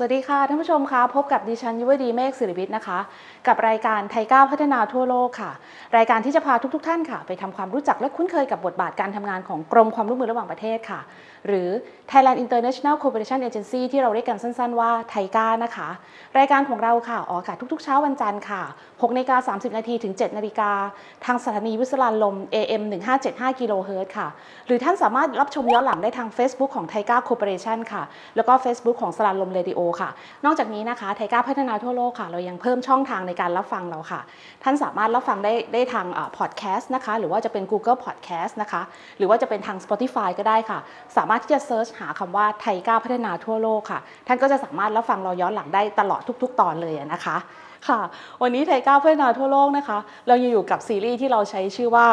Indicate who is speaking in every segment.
Speaker 1: สวัสดีค่ะท่านผู้ชมคะพบกับดิฉันยุวดีเมฆสิริวิทย์นะคะ กับรายการ TICA พัฒนาทั่วโลกค่ะ รายการที่จะพาทุกๆทท่านค่ะ ไปทำความรู้จักและคุ้นเคยกับบทบาทการทำงานของกรมความร่วมมือระหว่างประเทศค่ะหรือ Thailand International Cooperation Agency ที่เราเรียกกันสั้นๆว่า TICA นะคะ รายการของเราค่ะออกอากาศทุกๆ เช้าวันจันทร์ค่ะ6นาฬิกา30 นาทีถึง 7 นาฬิกา ทางสถานีวิทยุสราญรมย์ AM 1575กิโลเฮิรตซ์ค่ะ หรือท่านสามารถรับชมย้อนหลังได้ทาง Facebook ของ TICA Cooperation ค่ะ แล้วก็ Facebook ของสราญรมเรดิโอค่ะ นอกจากนี้นะคะ TICA พัฒนาทั่วโลกค่ะ เรายังเพิ่มช่องทางในการรับฟังเราค่ะ ท่านสามารถรับฟังได้ได้ทางพอดแคสต์นะคะ หรือว่าจะเป็น Google Podcast นะคะ หรือว่าจะเป็นทาง Spotify ก็ได้ค่ะสามารถที่จะ search หาคำว่า TICA พัฒนาทั่วโลกค่ะ ท่านก็จะสามารถรับฟังเราย้อนหลังได้ตลอดทุก ๆ ตอนเลยนะคะ ค่ะ วันนี้ TICA พัฒนาทั่วโลกนะคะ เรายังอยู่กับซีรีส์ที่เราใช้ชื่อว่า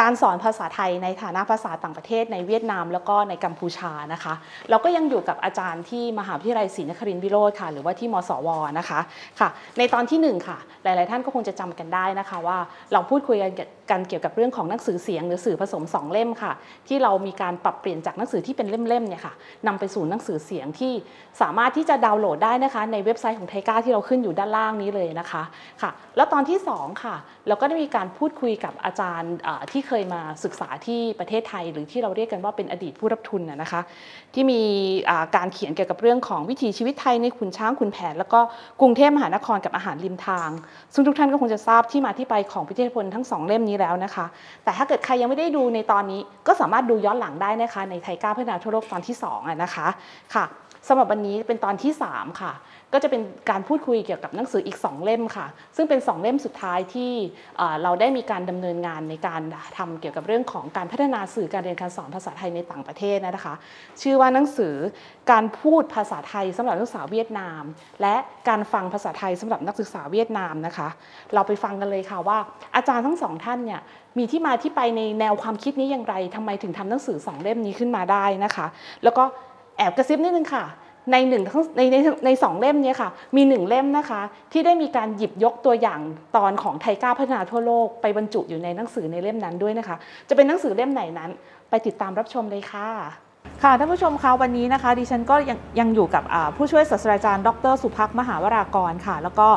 Speaker 1: การสอนภาษาไทยในฐานะภาษาต่างประเทศในเวียดนาม แล้วก็ในกัมพูชานะคะ เราก็ยังอยู่กับอาจารย์ที่มหาวิทยาลัยศรีนครินทร์วิโรธค่ะ หรือว่าที่มสวนะคะค่ะ ในตอนที่ 1 ค่ะ หลาย ๆ ท่านก็คงจะจำกันได้นะคะ ว่าเราพูดคุยกันกันเกี่ยวกับเรื่องของหนังสือเสียง หรือสื่อผสม 2 เล่มค่ะ ที่เรามีการปรับเปลี่ยนจากหนังสือที่เป็นเล่ม ๆ เนี่ยค่ะนำไปสู่หนังสือเสียงที่สามารถที่จะดาวน์โหลดได้นะคะ ในเว็บไซต์ของไทก้าที่เราขึ้นอยู่ด้านล่างนี้เลยนะคะค่ะ แล้วตอนที่2ค่ะเราก็ได้มีการพูดคุยกับอาจารย์ที่เคยมาศึกษาที่ประเทศไทย หรือที่เราเรียกกันว่าเป็นอดีตผู้รับทุนนะคะ ที่มีการเขียนเกี่ยวกับเรื่องของวิถีชีวิตไทยในขุนช้างขุนแผน แล้วก็กรุงเทพมหานครกับอาหารริมทาง ซึ่งทุกท่านก็คงจะทราบที่มาที่ไปของพิเทศพลทั้งสองเล่มนี้แล้วนะคะ แต่ถ้าเกิดใครยังไม่ได้ดูในตอนนี้ก็สามารถดูย้อนหลังได้นะคะในไทยก้าพัฒนาทั่วโลกตอนที่2นะคะค่ะสำหรับวันนี้เป็นตอนที่ 3 ค่ะ ก็จะเป็นการพูดคุยเกี่ยวกับหนังสืออีก 2 เล่มค่ะ ซึ่งเป็น 2 เล่มสุดท้ายที่เราได้มีการดำเนินงานในการทำเกี่ยวกับเรื่องของการพัฒนาสื่อการเรียนการสอนภาษาไทยในต่างประเทศนะคะ ชื่อว่าหนังสือการพูดภาษาไทยสำหรับนักศึกษาเวียดนาม และการฟังภาษาไทยสำหรับนักศึกษาเวียดนามนะคะ เราไปฟังกันเลยค่ะว่า อาจารย์ทั้งสองท่านเนี่ยมีที่มาที่ไปในแนวความคิดนี้อย่างไรทำไมถึงทำหนังสือสองเล่มนี้ขึ้นมาได้นะคะ แล้วก็แอบกระซิบนิดนึงค่ะ ในหนึ่งในในในสองเล่มนี้ค่ะ มีหนึ่งเล่มนะคะ ที่ได้มีการหยิบยกตัวอย่างตอนของไทก้าพัฒนาทั่วโลกไปบรรจุอยู่ในหนังสือในเล่มนั้นด้วยนะคะ จะเป็นหนังสือเล่มไหนนั้น ไปติดตามรับชมเลยค่ะค่ะท่านผู้ชมคะวันนี้นะคะดิฉันก็ยังยังอยู่กับผู้ช่วยศาสตราจารย์ ดร สุภักมหาวรากรค่ะ แล้วก็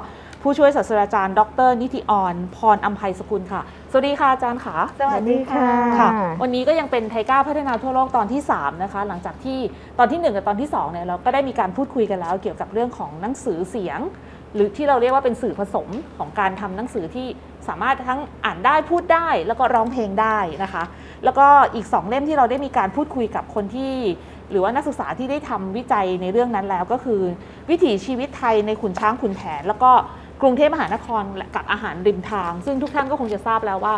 Speaker 1: ผู้ช่วยศาสตราจารย์ ดร นิติออนพรอัมภัยสกุลค่ะ สวัสดีค่ะอาจารย์ค่ะ
Speaker 2: สวัสดีค่ะ
Speaker 1: ค่ะ วันนี้ก็ยังเป็นไทก้าพัฒนาทั่วโลกตอนที่ 3 นะคะ หลังจากที่ตอนที่ 1 กับตอนที่2เนี่ยเราก็ได้มีการพูดคุยกันแล้ว เกี่ยวกับเรื่องของหนังสือเสียง หรือที่เราเรียกว่าเป็นสื่อผสมของการทำหนังสือที่สามารถทั้งอ่านได้พูดได้แล้วก็ร้องเพลงได้นะคะ แล้วก็อีก 2 เล่มที่เราได้มีการพูดคุยกับคนที่หรือว่านักศึกษาที่ได้ทำวิจัยในเรื่องนั้นแล้วก็คือ วิถีชีวิตไทยในขุนช้างขุนแผน แล้วก็ กรุงเทพมหานครกับอาหารริมทาง ซึ่งทุกท่านก็คงจะทราบแล้วว่า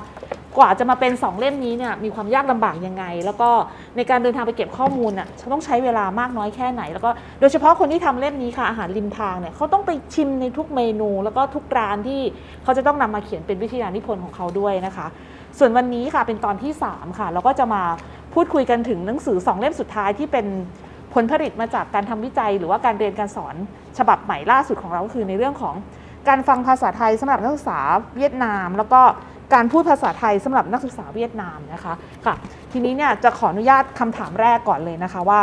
Speaker 1: กว่าจะมาเป็น 2 เล่มนี้เนี่ยมีความยากลำบากยังไง แล้วก็ในการเดินทางไปเก็บข้อมูลน่ะต้องใช้เวลามากน้อยแค่ไหน แล้วก็โดยเฉพาะคนที่ทำเล่มนี้ค่ะอาหารริมทางเนี่ยเขาต้องไปชิมในทุกเมนู แล้วก็ทุกร้านที่เขาจะต้องนำมาเขียนเป็นวิทยานิพนธ์ของเขาด้วยนะคะ ส่วนวันนี้ค่ะเป็นตอนที่ 3 ค่ะเราก็จะมาพูดคุยกันถึงหนังสือ 2 เล่มสุดท้ายที่เป็นผลผลิตมาจากการทำวิจัย หรือว่าการเรียนการสอนฉบับใหม่ล่าสุดของเราก็คือในเรื่องของ การฟังภาษาไทยสำหรับนักศึกษาเวียดนาม แล้วก็การพูดภาษาไทยสำหรับนักศึกษาเวียดนามนะคะค่ะ ทีนี้เนี่ยจะขออนุญาตคำถามแรกก่อนเลยนะคะว่า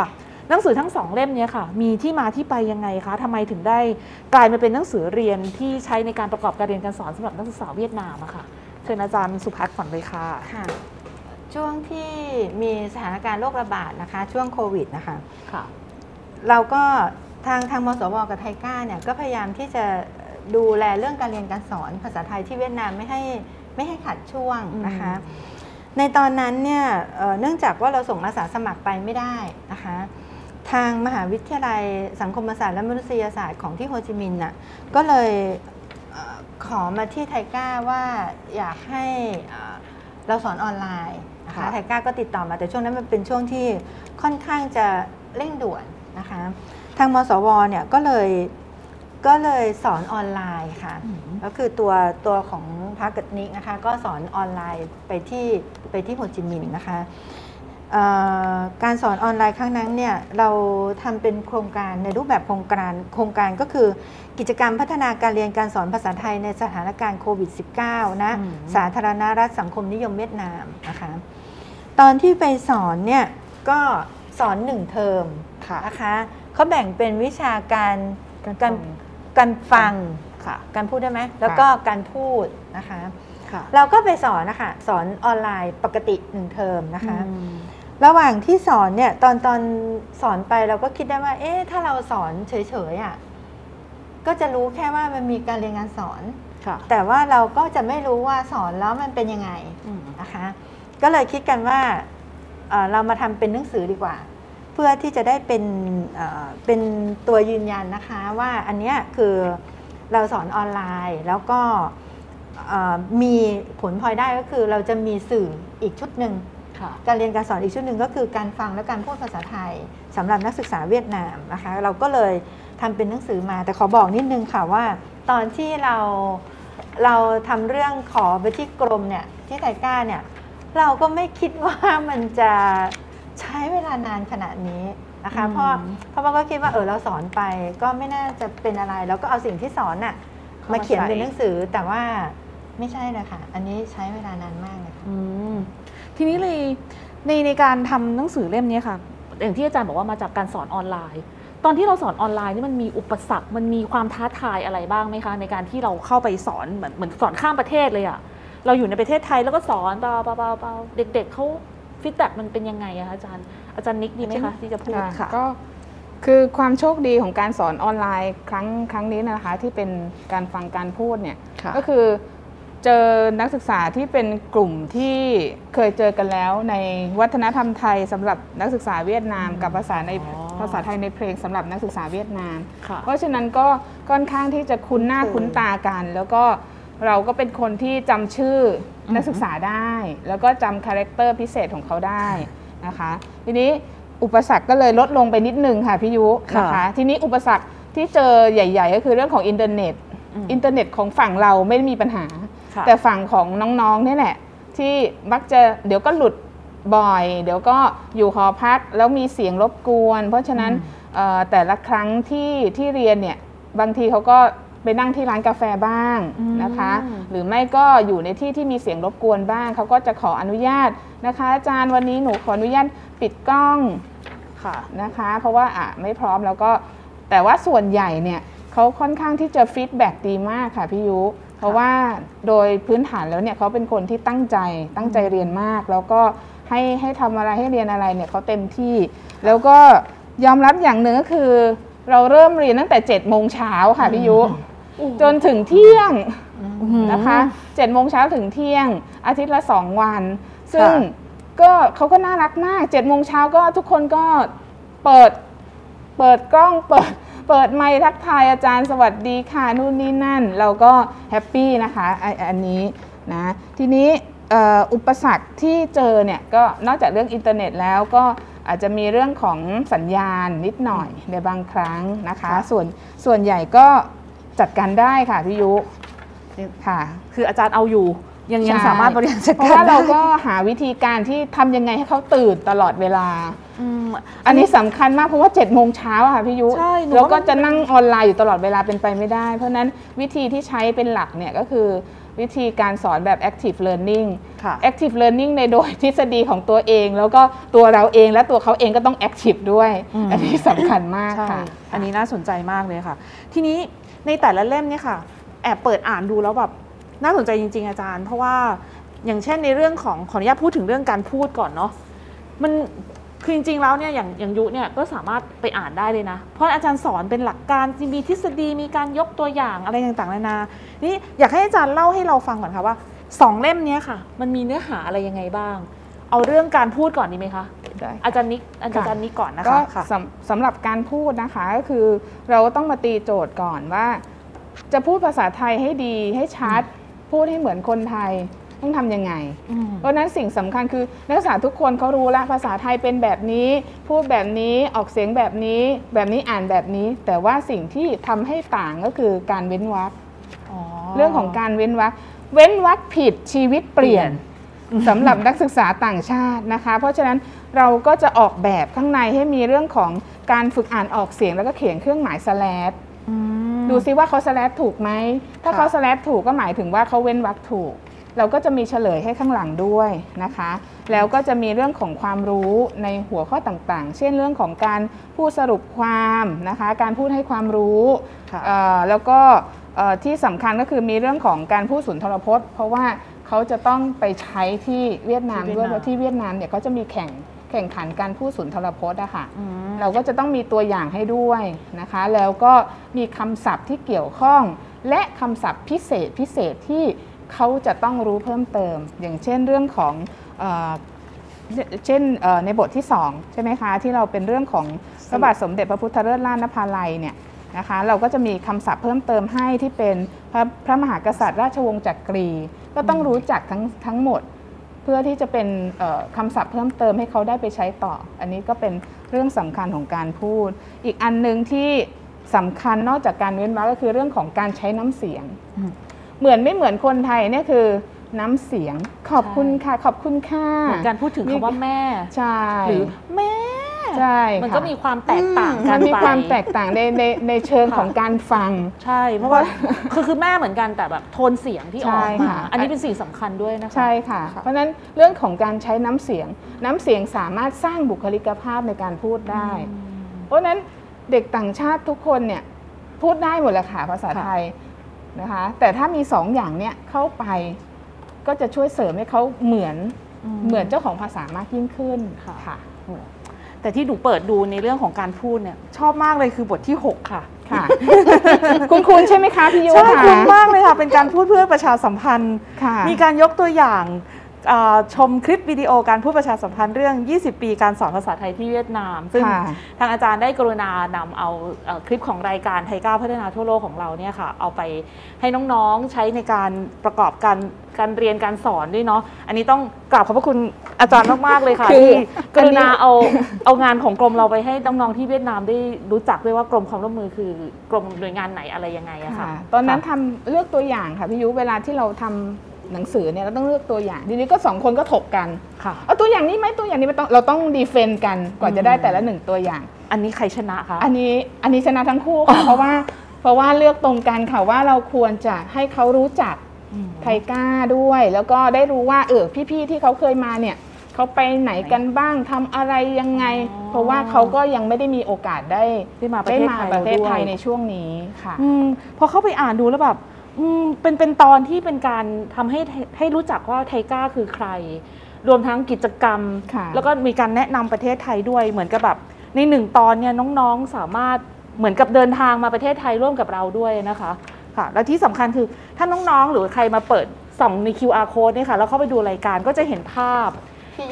Speaker 1: หนังสือทั้งสองเล่มนี้ค่ะ มีที่มาที่ไปยังไงคะทำไมถึงได้กลายมาเป็นหนังสือเรียนที่ใช้ในการประกอบการเรียนการสอนสำหรับนักศึกษาเวียดนามอะค่ะเชิญอาจารย์สุภัทรก่อนเลยค่ะ
Speaker 2: ค่ะ ช่วงที่มีสถานการณ์โรคระบาดนะคะ ช่วงโควิดนะคะค่ะเราก็ทางทางมสวกับไทก้าเนี่ยก็พยายามที่จะ ดูแลเรื่องการเรียนการสอนภาษาไทยที่เวียดนามไม่ให้ไม่ให้ขาดช่วงนะคะ ในตอนนั้นเนี่ยเนื่องจากว่าเราส่งอาสาสมัครไปไม่ได้นะคะทางมหาวิทยาลัยสังคมศาสตร์และมนุษยศาสตร์ของที่โฮจิมินห์น่ะก็เลยขอมาที่ไทก้าว่าอยากให้เราสอนออนไลน์นะคะไทก้าก็ติดต่อมาแต่ช่วงนั้นมันเป็นช่วงที่ค่อนข้างจะเร่งด่วนนะคะทางมสวเนี่ยก็เลย ก็เลยสอนออนไลน์ค่ะ ก็คือตัวตัวของพักกัดนิกนะคะ ก็สอนออนไลน์ไปที่ไปที่โฮจิมินห์นะคะการสอนออนไลน์ครั้งนั้นเนี่ยเราทำเป็นโครงการในรูปแบบโครงการโครงการก็คือกิจกรรมพัฒนาการเรียนการสอนภาษาไทยในสถานการณ์โควิด -19 นะสาธารณรัฐสังคมนิยมเวียดนามนะคะตอนที่ไปสอนเนี่ยก็สอนหนึ่งเทอมนะคะเขาแบ่งเป็นวิชาการการ การฟัง
Speaker 1: ค่ะ
Speaker 2: การพูดได้ไหมแล้วก็การพูดนะคะ
Speaker 1: ค่ะ
Speaker 2: เราก็ไปสอนนะคะสอนออนไลน์ปกติหนึ่งเทอมนะคะ
Speaker 1: อืม
Speaker 2: ระหว่างที่สอนเนี่ยตอนตอนสอนไปเราก็คิดได้ว่า เอ๊ะถ้าเราสอนเฉยๆอะ่ะก็จะรู้แค่ว่ามันมีการเรียนการสอน
Speaker 1: ค่ะ
Speaker 2: แต่ว่าเราก็จะไม่รู้ว่าสอนแล้วมันเป็นยังไง
Speaker 1: อืม
Speaker 2: นะคะ ก็เลยคิดกันว่าเอ่อเรามาทำเป็นหนังสือดีกว่า เพื่อที่จะได้เป็นเอ่อเป็นตัวยืนยันนะคะว่าอันเนี้ยคือเราสอนออนไลน์แล้วก็เอ่อมีผลพลอยได้ก็คือเราจะมีสื่ออีกชุดหนึ่ง
Speaker 1: ค่ะ
Speaker 2: การเรียนการสอนอีกชุดหนึ่งก็คือการฟังและการพูดภาษาไทยสำหรับนักศึกษาเวียดนามนะคะ เราก็เลยทำเป็นหนังสือมา แต่ขอบอกนิดนึงค่ะว่า ตอนที่เราเราทำเรื่องขอไปที่กรมเนี่ยที่ไทก้าเนี่ยเราก็ไม่คิดว่ามันจะ ใช้เวลานานขนาดนี้นะคะ
Speaker 1: อืม
Speaker 2: เพราะเพราะว่าก็คิดว่าเออเราสอนไปก็ไม่น่าจะเป็นอะไร แล้วก็เอาสิ่งที่สอนน่ะมาเขียนเป็นหนังสือแต่ว่าไม่ใช่เลยค่ะ อันนี้ใช้เวลานานมากเลยค่ะ
Speaker 1: อืมทีนี้เลยในในการทำหนังสือเล่มนี้ค่ะ อย่างที่อาจารย์บอกว่ามาจากการสอนออนไลน์ ตอนที่เราสอนออนไลน์นี่มันมีอุปสรรค มันมีความท้าทายอะไรบ้างไหมคะ ในการที่เราเข้าไปสอนเหมือนเหมือนสอนข้ามประเทศเลยอะเราอยู่ในประเทศไทยแล้วก็สอนเบาเบาเบาเบาเด็ก ๆเขา ฟีดแบ็มันเป็นยังไงอะคะอาจารย์ อาจารย์นิกดีไหมคะที่จะพูด
Speaker 3: ค่ะ
Speaker 1: ค่ะ
Speaker 3: ก็คือความโชคดีของการสอนออนไลน์ครั้งครั้งนี้นะคะที่เป็นการฟังการพูดเนี่ย
Speaker 1: ค่ะ
Speaker 3: ก็คือเจอนักศึกษาที่เป็นกลุ่มที่เคยเจอกันแล้วในวัฒนธรรมไทยสำหรับนักศึกษาเวียดนาม กับภาษาใน
Speaker 1: อ๋อ
Speaker 3: ภาษาไทยในเพลงสำหรับนักศึกษาเวียดนาม
Speaker 1: ค่ะ
Speaker 3: เพราะฉะนั้นก็ค่อนข้างที่จะคุ้นหน้า
Speaker 2: คือ
Speaker 3: คุ้นตากัน แล้วก็ เราก็เป็นคนที่จำชื่ออ
Speaker 1: ม
Speaker 3: นักศึกษาได้ แล้วก็จำ character พิเศษของเขาได้นะคะ ทีนี้อุปสรรคก็เลยลดลงไปนิดนึงค่ะพี่ยุนะคะ ทีนี้อุปสรรคที่เจอใหญ่ๆ ก็คือเรื่องของอินเทอร์เน็ต อินเทอร์เน็ตของฝั่งเราไม่ได้มีปัญหา
Speaker 1: ค่ะ
Speaker 3: แต่ฝั่งของน้องๆเนี่ยแหละที่มักจะเดี๋ยวก็หลุดบ่อย เดี๋ยวก็อยู่หอพักแล้วมีเสียงรบกวน เพราะฉะนั้น
Speaker 1: อืม
Speaker 3: เอ่อแต่ละครั้งที่ที่เรียนเนี่ยบางทีเขาก็ ไปนั่งที่ร้านกาแฟบ้างนะคะ หรือไม่ก็อยู่ในที่ที่มีเสียงรบกวนบ้าง เขาก็จะขออนุญาตนะคะ อาจารย์วันนี้หนูขออนุญาตปิดกล้อง
Speaker 1: ค่ะ
Speaker 3: นะคะ เพราะว่าอะไม่พร้อมแล้วก็แต่ว่าส่วนใหญ่เนี่ยเขาค่อนข้างที่จะ feedback ดีมากค่ะพี่ยุเพราะว่าโดยพื้นฐานแล้วเนี่ยเขาเป็นคนที่ตั้งใจตั้งใจเรียนมาก แล้วก็ให้ให้ทำอะไรให้เรียนอะไรเนี่ยเขาเต็มที่ แล้วก็ยอมรับอย่างหนึ่งก็คือ เราเริ่มเรียนตั้งแต่เจ็ดโมงเช้าค่ะพี่ยุ จนถึงเที่ยงนะคะเจ็ดโมงเช้าถึงเที่ยง อาทิตย์ละสองวัน ซึ่งก็เขาก็น่ารักมากเจ็ดโมงเช้าก็ทุกคนก็เปิดเปิดกล้องเปิดเปิดไมค์ทักทายอาจารย์สวัสดีค่ะนู่นนี่นั่น เราก็ happy นะคะไออันนี้นะทีนี้เอ่ออุปสรรคที่เจอเนี่ยก็นอกจากเรื่องอินเทอร์เน็ตแล้วก็อาจจะมีเรื่องของสัญญาณนิดหน่อยในบางครั้งนะคะ
Speaker 1: ค่ะ
Speaker 3: ส่วนส่วนใหญ่ก็ จัดการได้ค่ะพี่ยุค่ะ
Speaker 1: คืออาจารย์เอาอยู่ยังยัง
Speaker 3: ใช่
Speaker 1: สามารถบริหารจัด
Speaker 3: เพราะ
Speaker 1: การ
Speaker 3: ว่า
Speaker 1: ได้
Speaker 3: เราก็หาวิธีการที่ทำยังไงให้เขาตื่นตลอดเวลา
Speaker 1: อืม
Speaker 3: อันนี้สำคัญมากเพราะว่า7จ็ดโมงเช้าอะค่ะพี่ยุ
Speaker 1: ใช่หนู
Speaker 3: แล้ว
Speaker 1: ว่า
Speaker 3: ก็
Speaker 1: มัน
Speaker 3: จะนั่งออนไลน์อยู่ตลอดเวลาเป็นไปไม่ได้ เพราะฉะนั้นวิธีที่ใช้เป็นหลักเนี่ยก็คือวิธีการสอนแบบ active learning
Speaker 1: ค่ะ
Speaker 3: active learning ในโดยทฤษฎีของตัวเอง แล้วก็ตัวเราเองและตัวเขาเองก็ต้อง active ด้วย
Speaker 1: อืม
Speaker 3: อันนี้สำคัญมาก
Speaker 1: ใช่
Speaker 3: ค่ะ
Speaker 1: อันนี้น่าสนใจมากเลยค่ะ ทีนี้ ในแต่ละเล่มเนี่ยค่ะ แอบเปิดอ่านดูแล้วแบบน่าสนใจจริง ๆ อาจารย์ เพราะว่าอย่างเช่นในเรื่องของขออนุญาตพูดถึงเรื่องการพูดก่อนเนาะมันคือจริงๆแล้วเนี่ยอย่างอย่างยุเนี่ยก็สามารถไปอ่านได้เลยนะ เพราะอาจารย์สอนเป็นหลักการมีทฤษฎีมีการยกตัวอย่างอะไรต่างๆนานานี่อยากให้อาจารย์เล่าให้เราฟังก่อนค่ะว่าสองเล่มนี้ค่ะ มันมีเนื้อหาอะไรยังไงบ้าง เอาเรื่องการพูดก่อนดีไหมคะ
Speaker 3: ได้
Speaker 1: อาจารย์นิกอาจารย์นิกก่อนนะ
Speaker 3: ก็
Speaker 1: คะค่ะ
Speaker 3: สำสำหรับการพูดนะคะก็คือเราต้องมาตีโจทย์ก่อนว่า จะพูดภาษาไทยให้ดีให้ชัด พูดให้เหมือนคนไทยต้องทำยังไง
Speaker 1: อืม
Speaker 3: เพราะฉะนั้นสิ่งสำคัญคือนักศึกษาทุกคนเขารู้ละภาษาไทยเป็นแบบนี้ พูดแบบนี้ออกเสียงแบบนี้ แบบนี้อ่านแบบนี้ แต่ว่าสิ่งที่ทำให้ต่างก็คือการเว้นวรรคเรื่องของการเว้นวรรคเว้นวรรคผิดชีวิตเปลี่ยนสำหรับนักศึกษาต่างชาตินะคะ เพราะฉะนั้น เราก็จะออกแบบข้างในให้มีเรื่องของการฝึกอ่านออกเสียงแล้วก็เขียนเครื่องหมายสแลด
Speaker 1: อืม
Speaker 3: ดูซิว่าเขาสแลดถูกไหม ถ้า
Speaker 1: ค่ะ
Speaker 3: เขาสแลดถูกก็หมายถึงว่าเขาเว้นวรรคถูก เราก็จะมีเฉลยให้ข้างหลังด้วยนะคะ แล้วก็จะมีเรื่องของความรู้ในหัวข้อต่างๆ เช่นเรื่องของการพูดสรุปความนะคะ การพูดให้ความรู้
Speaker 1: ค่ะ
Speaker 3: เอ่อแล้วก็เอ่อที่สำคัญก็คือมีเรื่องของการพูดสุนทรพจน์ เพราะว่าเขาจะต้องไปใช้ที่เวียดนาม
Speaker 1: ที่เวี
Speaker 3: ด้วย
Speaker 1: ยดนาม
Speaker 3: เพราะที่เวียดนามเนี่ยเขาจะมีแข่ง แข่งขันการพูดสุนทรพจน์อะค่ะ
Speaker 1: อืม
Speaker 3: เราก็จะต้องมีตัวอย่างให้ด้วยนะคะ แล้วก็มีคำศัพท์ที่เกี่ยวข้อง และคำศัพท์พิเศษพิเศษที่เขาจะต้องรู้เพิ่มเติม อย่างเช่นเรื่องของเออเช่นเอ่อในบทที่ 2 ใช่ไหมคะ ที่เราเป็นเรื่องของพระบาทสมเด็จพระพุทธเลิศล่านภาลัยเนี่ยนะคะเราก็จะมีคำศัพท์เพิ่มเติมให้ที่เป็นพระพระมหากษัตริย์ราชวงศ์จักรี ก็ต้องรู้จักทั้งทั้งหมด เพื่อที่จะเป็นเอ่อคำศัพท์เพิ่มเติมให้เขาได้ไปใช้ต่อ อันนี้ก็เป็นเรื่องสำคัญของการพูด อีกอันหนึ่งที่สำคัญนอกจากการเว้นวรรคก็คือเรื่องของการใช้น้ำเสียง
Speaker 1: อืม
Speaker 3: เหมือนไม่เหมือนคนไทยเนี่ยคือน้ำเสียงขอบคุณค่ะ ขอบคุณค่ะ
Speaker 1: เหมือนการพูดถึงคำว่าแม่
Speaker 3: ใช่
Speaker 1: หรือแม่
Speaker 3: ใช่
Speaker 1: มัน
Speaker 3: ค่ะ
Speaker 1: ก็มีความแตกต่างกั
Speaker 3: มันนมี
Speaker 1: ไป
Speaker 3: ความแตกต่างในในในเชิง
Speaker 1: ค่ะ
Speaker 3: ของการฟัง
Speaker 1: ใช่ เพราะว่าคือคือแม่เหมือนกันแต่แบบโทนเสียงที่ออก
Speaker 3: ใช่
Speaker 1: มา
Speaker 3: ค่ะ
Speaker 1: อันนี้เป็นสิ่งสำคัญด้วยนะคะ
Speaker 3: ใช่ค่ะ เพราะฉะนั้นเรื่องของการใช้น้ำเสียง น้ำเสียงสามารถสร้างบุคลิกภาพในการพูดได้ เพราะฉะนั้นเด็กต่างชาติทุกคนเนี่ยพูดได้หมดแหละค่ะภาษา
Speaker 1: ค่ะ
Speaker 3: ไทยนะคะ แต่ถ้ามีสองอย่างเนี่ยเข้าไปก็จะช่วยเสริมให้เขาเหมือนเหมือนเจ้าของภาษามากยิ่งขึ้น
Speaker 1: ค่ะ
Speaker 3: ค่ะ
Speaker 1: แต่ที่หนูเปิดดูในเรื่องของการพูดเนี่ยชอบมากเลยคือบทที่ 6 ค่ะ
Speaker 3: ค่ะ คุณคุณใช่ไหมคะพี่ยุ
Speaker 1: ใช่
Speaker 3: ค่ะ
Speaker 1: คุ้มมากเลยค่ะ เป็นการพูดเพื่อประชาสัมพันธ์
Speaker 3: ค่ะ
Speaker 1: มีการยกตัวอย่างอ่า ชมคลิปวิดีโอการพูดประชาสัมพันธ์เรื่อง 20 ปีการสอนภาษาไทยที่เวียดนาม ซึ่ง
Speaker 3: ค่ะ
Speaker 1: ทางอาจารย์ได้กรุณานำเอาเอ่อคลิปของรายการไทยก้าวพัฒนาทั่วโลกของเราเนี่ยค่ะ เอาไปให้น้องๆใช้ในการประกอบการการเรียนการสอนด้วยเนาะ อันนี้ต้องกราบขอบพระคุณอาจารย์มากๆเลยค่ะ
Speaker 3: คือ
Speaker 1: ที่ก
Speaker 3: อันนี้
Speaker 1: รุณาเอาเอางานของกรมเราไปให้น้องๆที่เวียดนามได้รู้จักด้วยว่ากรมความร่วมมือคือกรมหน่วยงานไหนอะไรยังไงอะค่ะ
Speaker 3: ค่ะตอนนั้น
Speaker 1: ค่ะ
Speaker 3: ทำเลือกตัวอย่างค่ะพี่ยุเวลาที่เราทำ หนังสือเนี่ยเราต้องเลือกตัวอย่าง ทีนี้ก็สองคนก็ถกกัน
Speaker 1: ค่ะ
Speaker 3: เอาตัวอย่างนี้ไหมตัวอย่างนี้ไม่ต้องเราต้องดีเฟนต์กันกว่าจะได้
Speaker 1: อืม
Speaker 3: แต่ละหนึ่งตัวอย่าง
Speaker 1: อันนี้ใครชนะคะ
Speaker 3: อันนี้อันนี้ชนะทั้งคู่ค่ะเพราะว่าเพราะว่าเลือกตรงกันค่ะว่าเราควรจะให้เขารู้จัก
Speaker 1: อืม
Speaker 3: ไทก้าด้วย แล้วก็ได้รู้ว่าเออพี่ๆที่เขาเคยมาเนี่ยเขาไปไหนกันบ้างทำอะไรยังไง
Speaker 1: อ๋อ
Speaker 3: เพราะว่าเขาก็ยังไม่ได้มีโอกาสได้
Speaker 1: ได้มาประ
Speaker 3: ได้
Speaker 1: เทศ
Speaker 3: มา
Speaker 1: ไทย
Speaker 3: ประเทศไทย
Speaker 1: ด้วย
Speaker 3: ในช่วงนี้ค่ะ
Speaker 1: อืมพอเข้าไปอ่านดูแล้วแบบ อืมเป็นเป็นตอนที่เป็นการทำให้ให้รู้จักว่าไทก้าคือใคร รวมทั้งกิจกรรม
Speaker 3: ค่ะ
Speaker 1: แล้วก็มีการแนะนำประเทศไทยด้วย เหมือนกับแบบในหนึ่งตอนเนี่ยน้องๆสามารถเหมือนกับเดินทางมาประเทศไทยร่วมกับเราด้วยนะคะค่ะ และที่สำคัญคือถ้าน้องๆ หรือใครมาเปิดส่องใน QR code เนี่ยค่ะแล้วเข้าไปดูรายการก็จะเห็นภาพ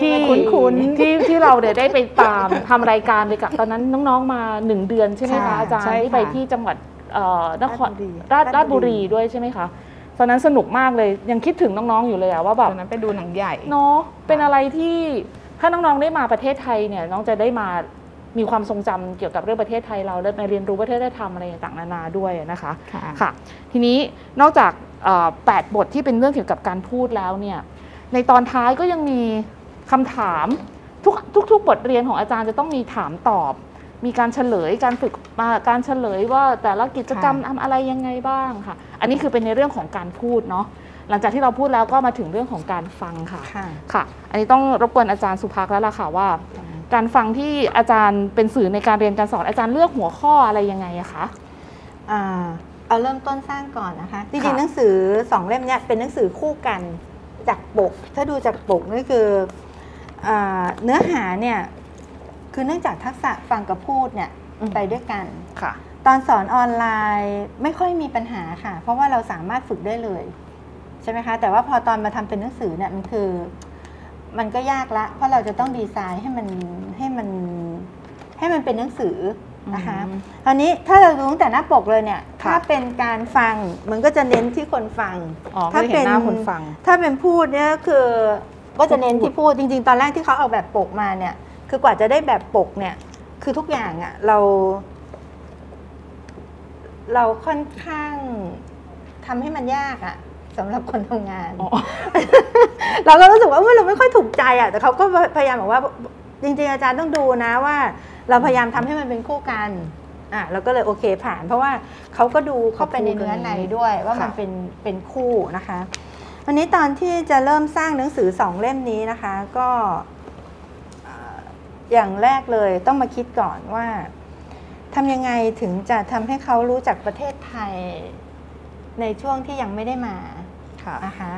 Speaker 1: ที่
Speaker 3: คุ้นๆ
Speaker 1: ที่ที่เราเดี๋ยวได้ไปตาม ทำรายการไปกับตอนนั้นน้องๆมาหนึ่งเดือนใช่ไหม
Speaker 3: ค่ะ
Speaker 1: คะอาจารย์
Speaker 3: ใช่
Speaker 1: ที่ไป
Speaker 3: ค่ะ
Speaker 1: ที่จังหวัดเอ่อ นคร
Speaker 2: ราชบุรี
Speaker 1: ราชราชบุรีด้วยใช่ไหมคะตอนนั้นสนุกมากเลยยังคิดถึงน้องๆอยู่เลยอะว่าแบ
Speaker 3: ต
Speaker 1: บ
Speaker 3: อนนั้นไปดูหนังใหญ่
Speaker 1: เนาะเป็นอะไรที่ถ้าน้องๆได้มาประเทศไทยเนี่ยน้องจะได้มามีความทรงจำเกี่ยวกับเรื่องประเทศไทยเราได้มาเรียนรู้วัฒนธรรมอะไรต่างๆนานาด้วยนะคะ
Speaker 3: ค่ะ
Speaker 1: ค่ะทีนี้นอกจากเอ่อแปดบทที่เป็นเรื่องเกี่ยวกับการพูดแล้วเนี่ยในตอนท้ายก็ยังมีคำถามทุกทุกๆบทเรียนของอาจารย์จะต้องมีถามตอบ มีการเฉลยการฝึกมาการเฉลยว่าแต่ละกิจกรรม
Speaker 3: ค่ะ
Speaker 1: ทำอะไรยังไงบ้างค่ะ อันนี้คือเป็นในเรื่องของการพูดเนาะหลังจากที่เราพูดแล้วก็มาถึงเรื่องของการฟังค่ะ
Speaker 2: ค่ะ
Speaker 1: ค่ะ อันนี้ต้องรบกวนอาจารย์สุภักแล้วล่ะค่ะว่า การฟังที่อาจารย์เป็นสื่อในการเรียนการสอนอาจารย์เลือกหัวข้ออะไรยังไงอะคะ
Speaker 2: อ่าเอาเริ่มต้นสร้างก่อนนะคะจริ
Speaker 1: ค่ะ
Speaker 2: งๆหนังสือสองเล่มเนี้ยเป็นหนังสือคู่กันจากปก ถ้าดูจากปกนี่คืออาเนื้อหาเนี่ย คือเนื่องจากทักษะฟังกับพูดเนี่ยไปด้วยกัน
Speaker 1: ค่ะ
Speaker 2: ตอนสอนออนไลน์ไม่ค่อยมีปัญหาค่ะ เพราะว่าเราสามารถฝึกได้เลยใช่ไหมคะ แต่ว่าพอตอนมาทำเป็นหนังสือเนี่ยมันคือ มันก็ยากละ เพราะเราจะต้องดีไซน์ให้มันให้มันให้มันเป็นหนังสือนะคะ
Speaker 1: อืม
Speaker 2: คราวนี้ถ้าเราดูตั้งแต่หน้าปกเลยเนี่ย
Speaker 1: ค่ะ
Speaker 2: ถ้าเป็นการฟังมันก็จะเน้นที่คนฟัง
Speaker 1: อ๋อไม่ได้เห็นหน้าคนฟัง
Speaker 2: ถ้าเป็นพูดเนี่ยคือก็จะเน้นที่พูดจริง ๆ ตอนแรกที่เขาเอาแบบปกมาเนี่ย คือกว่าจะได้แบบปกเนี่ย คือทุกอย่างอะ่ะเรา เราค่อนข้างทำให้มันยากอะ่ะสำหรับคนทำงาน
Speaker 1: อ๋อ
Speaker 2: เราก็รู้สึกว่าเอ้ยเราไม่ค่อยถูกใจอะ่ะแต่เขาก็พยายามบอกว่า จริงๆอาจารย์ต้องดูนะว่า เราพยายามทำให้มันเป็นคู่กันอะเราก็เลยโอเคผ่าน เพราะว่าเขาก็ดูเข้าไปในเนื้อในด้วยว่ามัน
Speaker 1: ค่ะ
Speaker 2: เป็นเป็นคู่นะคะวันนี้ตอนที่จะเริ่มสร้างหนังสือสองเล่มนี้นะคะ ก็เอ่ ออย่างแรกเลยต้องมาคิดก่อนว่าทำยังไงถึงจะทำให้เขารู้จักประเทศไทยในช่วงที่ยังไม่ได้มา
Speaker 1: ค่ะ
Speaker 2: นะคะ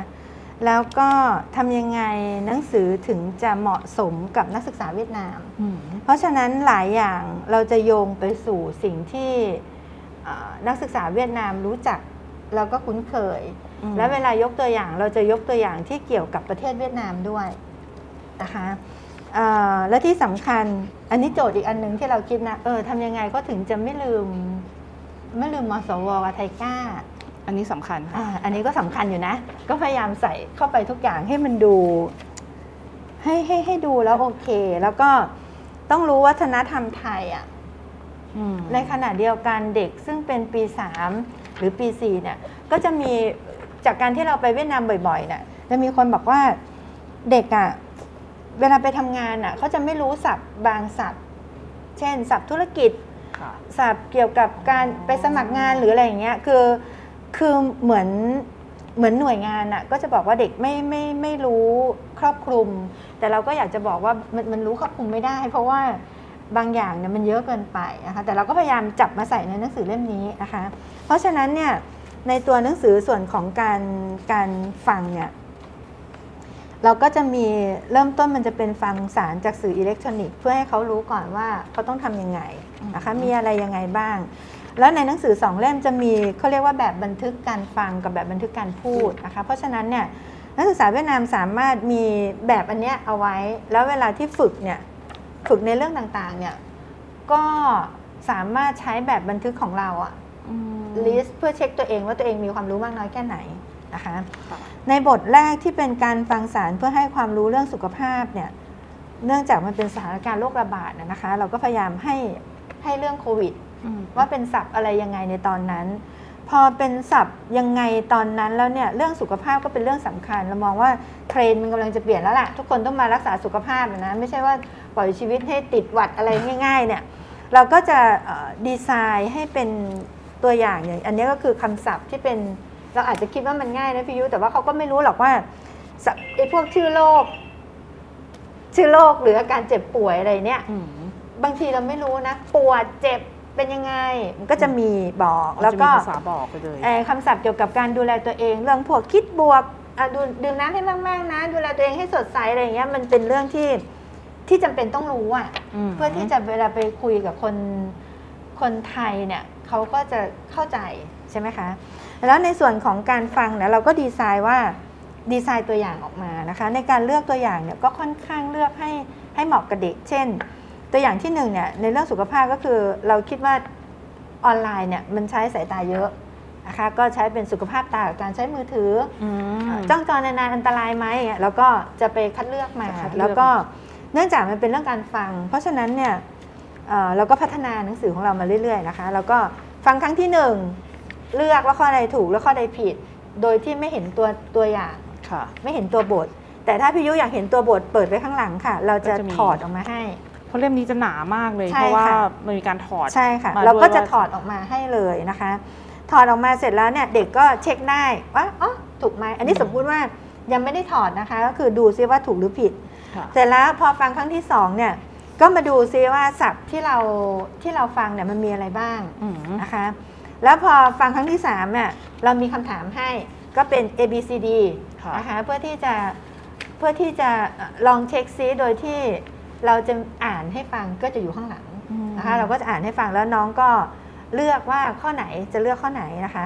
Speaker 2: แล้วก็ทำยังไงหนังสือถึงจะเหมาะสมกับนักศึกษาเวียดนาม
Speaker 1: อืม
Speaker 2: เพราะฉะนั้นหลายอย่างเราจะโยงไปสู่สิ่งที่เอ่อนักศึกษาเวียดนามรู้จักแล้วก็คุ้นเคย
Speaker 1: อืม
Speaker 2: และเวลายกตัวอย่างเราจะยกตัวอย่างที่เกี่ยวกับประเทศเวียดนามด้วยนะคะเอ่อ และที่สำคัญอันนี้โจทย์อีกอันหนึ่งที่เราคิดนะเออทำยังไงก็ถึงจะไม่ลืม ไม่ลืมมสวกับไทก้า
Speaker 1: อันนี้สำคัญค่ะ
Speaker 2: อ่าอันนี้ก็สำคัญอยู่นะ ก็พยายามใส่เข้าไปทุกอย่างให้มันดู ให้ให้ให้ดูแล้วโอเค แล้วก็ต้องรู้วัฒนธรรมไทยอะ
Speaker 1: อืม
Speaker 2: ในขณะเดียวกันเด็กซึ่งเป็นปี3หรือปี4เนี่ย ก็จะมีจากการที่เราไปเวียดนามบ่อยๆเนี่ยจะมีคนบอกว่าเด็กอะ เวลาไปทำงานอะเขาจะไม่รู้ศัพท์บางศัพท์ เช่น ศัพท์ธุรกิจ
Speaker 1: ค่ะ
Speaker 2: ศัพท์เกี่ยวกับการไปสมัครงานหรืออะไรอย่างเงี้ยคือคือเหมือนเหมือนหน่วยงานอะก็จะบอกว่าเด็กไม่ไม่ไม่รู้ครอบคลุม แต่เราก็อยากจะบอกว่ามันมันรู้ครอบคลุมไม่ได้ เพราะว่าบางอย่างเนี่ยมันเยอะเกินไปนะคะแต่เราก็พยายามจับมาใส่ในหนังสือเล่มนี้นะคะ เพราะฉะนั้นเนี่ยในตัวหนังสือส่วนของการการฟังเนี่ย เราก็จะมีเริ่มต้นมันจะเป็นฟังสารจากสื่ออิเล็กทรอนิกส์เพื่อให้เขารู้ก่อนว่าเขาต้องทำยังไงนะคะ
Speaker 1: อืม
Speaker 2: มีอะไรยังไงบ้าง แล้วในหนังสือสองเล่มจะมีเขาเรียกว่าแบบบันทึกการฟังกับแบบบันทึกการพูดนะคะเพราะฉะนั้นเนี่ยนักศึกษาเวียดนามสามารถมีแบบอันเนี้ยเอาไว้ แล้วเวลาที่ฝึกเนี่ยฝึกในเรื่องต่างๆเนี่ยก็สามารถใช้แบบบันทึกของเราอะ
Speaker 1: อืม
Speaker 2: ลิสต์เพื่อเช็คตัวเองว่าตัวเองมีความรู้มากน้อยแค่ไหนนะคะ
Speaker 1: ค่ะ
Speaker 2: ในบทแรกที่เป็นการฟังสารเพื่อให้ความรู้เรื่องสุขภาพเนี่ยเนื่องจากมันเป็นสถานการณ์โรคระบาดนะนะคะ เราก็พยายามให้ให้เรื่องโควิด
Speaker 1: อืม
Speaker 2: ว่าเป็นศัพท์อะไรยังไงในตอนนั้น พอเป็นศัพท์ยังไงตอนนั้นแล้วเนี่ยเรื่องสุขภาพก็เป็นเรื่องสำคัญ เรามองว่าเทรนด์มันกำลังจะเปลี่ยนแล้วล่ะ ทุกคนต้องมารักษาสุขภาพนะไม่ใช่ว่าปล่อยชีวิตให้ติดหวัดอะไรง่าย ๆ เนี่ยเราก็จะเอ่อดีไซน์ให้เป็นตัวอย่างอย่างอันนี้ก็คือคำศัพท์ที่เป็น เราอาจจะคิดว่ามันง่ายนะพี่ยุแต่ว่าเขาก็ไม่รู้หรอกว่าศัพท์ไอ้พวกชื่อโรคชื่อโรคหรืออาการเจ็บป่วยอะไรเนี่ย
Speaker 1: อืม
Speaker 2: บางทีเราไม่รู้นะปวดเจ็บเป็นยังไงมันก็จะมีบอกแล้วก็
Speaker 1: จะมีภาษาบอกไปเลย
Speaker 2: เอ่อคำศัพท์เกี่ยวกับการดูแลตัวเอง เรื่องพวกคิดบวกอะดูดื่มน้ำให้มากๆนะ ดูแลตัวเองให้สดใสอะไรอย่างเงี้ยมันเป็นเรื่องที่ที่จำเป็นต้องรู้อะ
Speaker 1: ม
Speaker 2: เพื่อที่จะเวลาไปคุยกับคนคนไทยเนี่ยเขาก็จะเข้าใจใช่ไหมคะ แล้วในส่วนของการฟังเนี่ยเราก็ดีไซน์ว่าดีไซน์ตัวอย่างออกมานะคะ ในการเลือกตัวอย่างเนี่ยก็ค่อนข้างเลือกให้ให้เหมาะกับเด็ก เช่น ตัวอย่างที่หนึ่งเนี่ยในเรื่องสุขภาพก็คือเราคิดว่าออนไลน์เนี่ยมันใช้สายตาเยอะนะคะก็ใช้เป็นสุขภาพตากับการใช้มือถือ
Speaker 1: อืม
Speaker 2: จ้องจอนานๆอันตรายไหมอย่างเงี้ยแล้วก็จะไปคัดเลือกมา
Speaker 1: จะคัดเลือก
Speaker 2: แล้วก็เนื่องจากมันเป็นเรื่องการฟัง เพราะฉะนั้นเนี่ยเอ่อเราก็พัฒนาหนังสือของเรามาเรื่อยๆนะคะ แล้วก็ฟังครั้งที่หนึ่ง เลือกว่าข้อใดถูกและข้อใดผิด โดยที่ไม่เห็นตัวตัวอย่าง
Speaker 1: ค่ะ
Speaker 2: ไม่เห็นตัวบท แต่ถ้าพี่ยุอยากเห็นตัวบทเปิดไว้ข้างหลังค่ะ เราจะ
Speaker 1: ก็จะมี
Speaker 2: ถอดออกมาให้
Speaker 1: เพราะเล่มนี้จะหนามากเลย
Speaker 2: ใช่
Speaker 1: เพราะว่า
Speaker 2: ค่ะ
Speaker 1: มันมีการถอด
Speaker 2: ใช่ค่ะ
Speaker 1: มา
Speaker 2: เราก็
Speaker 1: ด้วย
Speaker 2: จะ
Speaker 1: ว่า
Speaker 2: ถอดออกมาให้เลยนะคะ ถอดออกมาเสร็จแล้วเนี่ยเด็กก็เช็คได้ว่าอ๋อถูกไหมอันนี้
Speaker 1: อืม
Speaker 2: สมมุติว่ายังไม่ได้ถอดนะคะ ก็คือดูซิว่าถูกหรือผิด
Speaker 1: ค่ะ
Speaker 2: เสร็จแล้วพอฟังครั้งที่สองเนี่ยก็มาดูซิว่าศัพท์ที่เราที่เราฟังเนี่ยมันมีอะไรบ้าง
Speaker 1: อืม
Speaker 2: นะคะ แล้วพอฟังครั้งที่สามเนี่ยเรามีคำถามให้ก็เป็น A B C D
Speaker 1: ค่ะ
Speaker 2: นะคะเพื่อที่จะเพื่อที่จะลองเช็คซิโดยที่เราจะอ่านให้ฟังก็จะอยู่ข้างหลัง
Speaker 1: อืม
Speaker 2: นะคะเราก็จะอ่านให้ฟังแล้วน้องก็เลือกว่าข้อไหนจะเลือกข้อไหนนะคะ